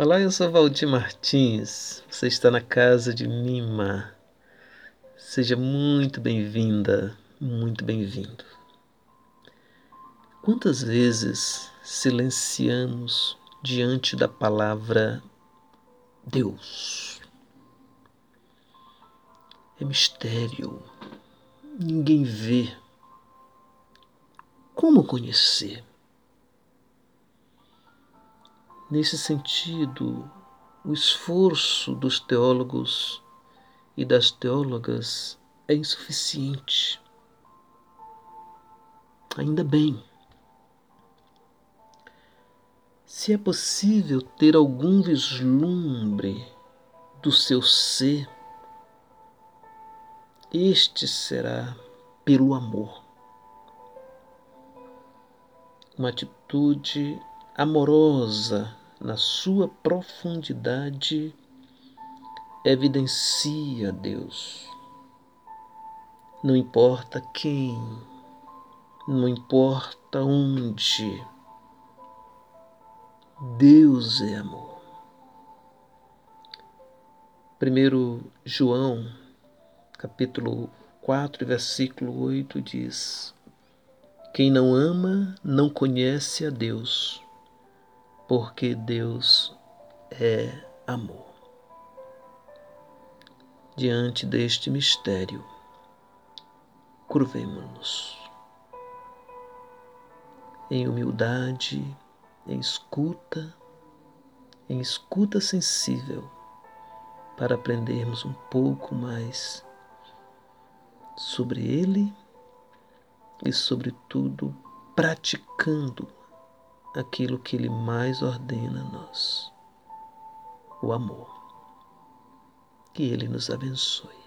Olá, eu sou Valdir Martins. Você está na casa de Mima. Seja muito bem-vinda, muito bem-vindo. Quantas vezes silenciamos diante da palavra Deus? É mistério. Ninguém vê. Como conhecer? Nesse sentido, o esforço dos teólogos e das teólogas é insuficiente. Ainda bem. Se é possível ter algum vislumbre do seu ser, este será pelo amor. Uma atitude amorosa na sua profundidade, evidencia Deus. Não importa quem, não importa onde, Deus é amor. Primeiro João, capítulo 4, versículo 8 diz: Quem não ama não conhece a Deus porque Deus é amor. Diante deste mistério, curvemos-nos em humildade, em escuta, em escuta sensível, para aprendermos um pouco mais sobre Ele e, sobretudo, praticando aquilo que Ele mais ordena a nós: o amor. Que Ele nos abençoe.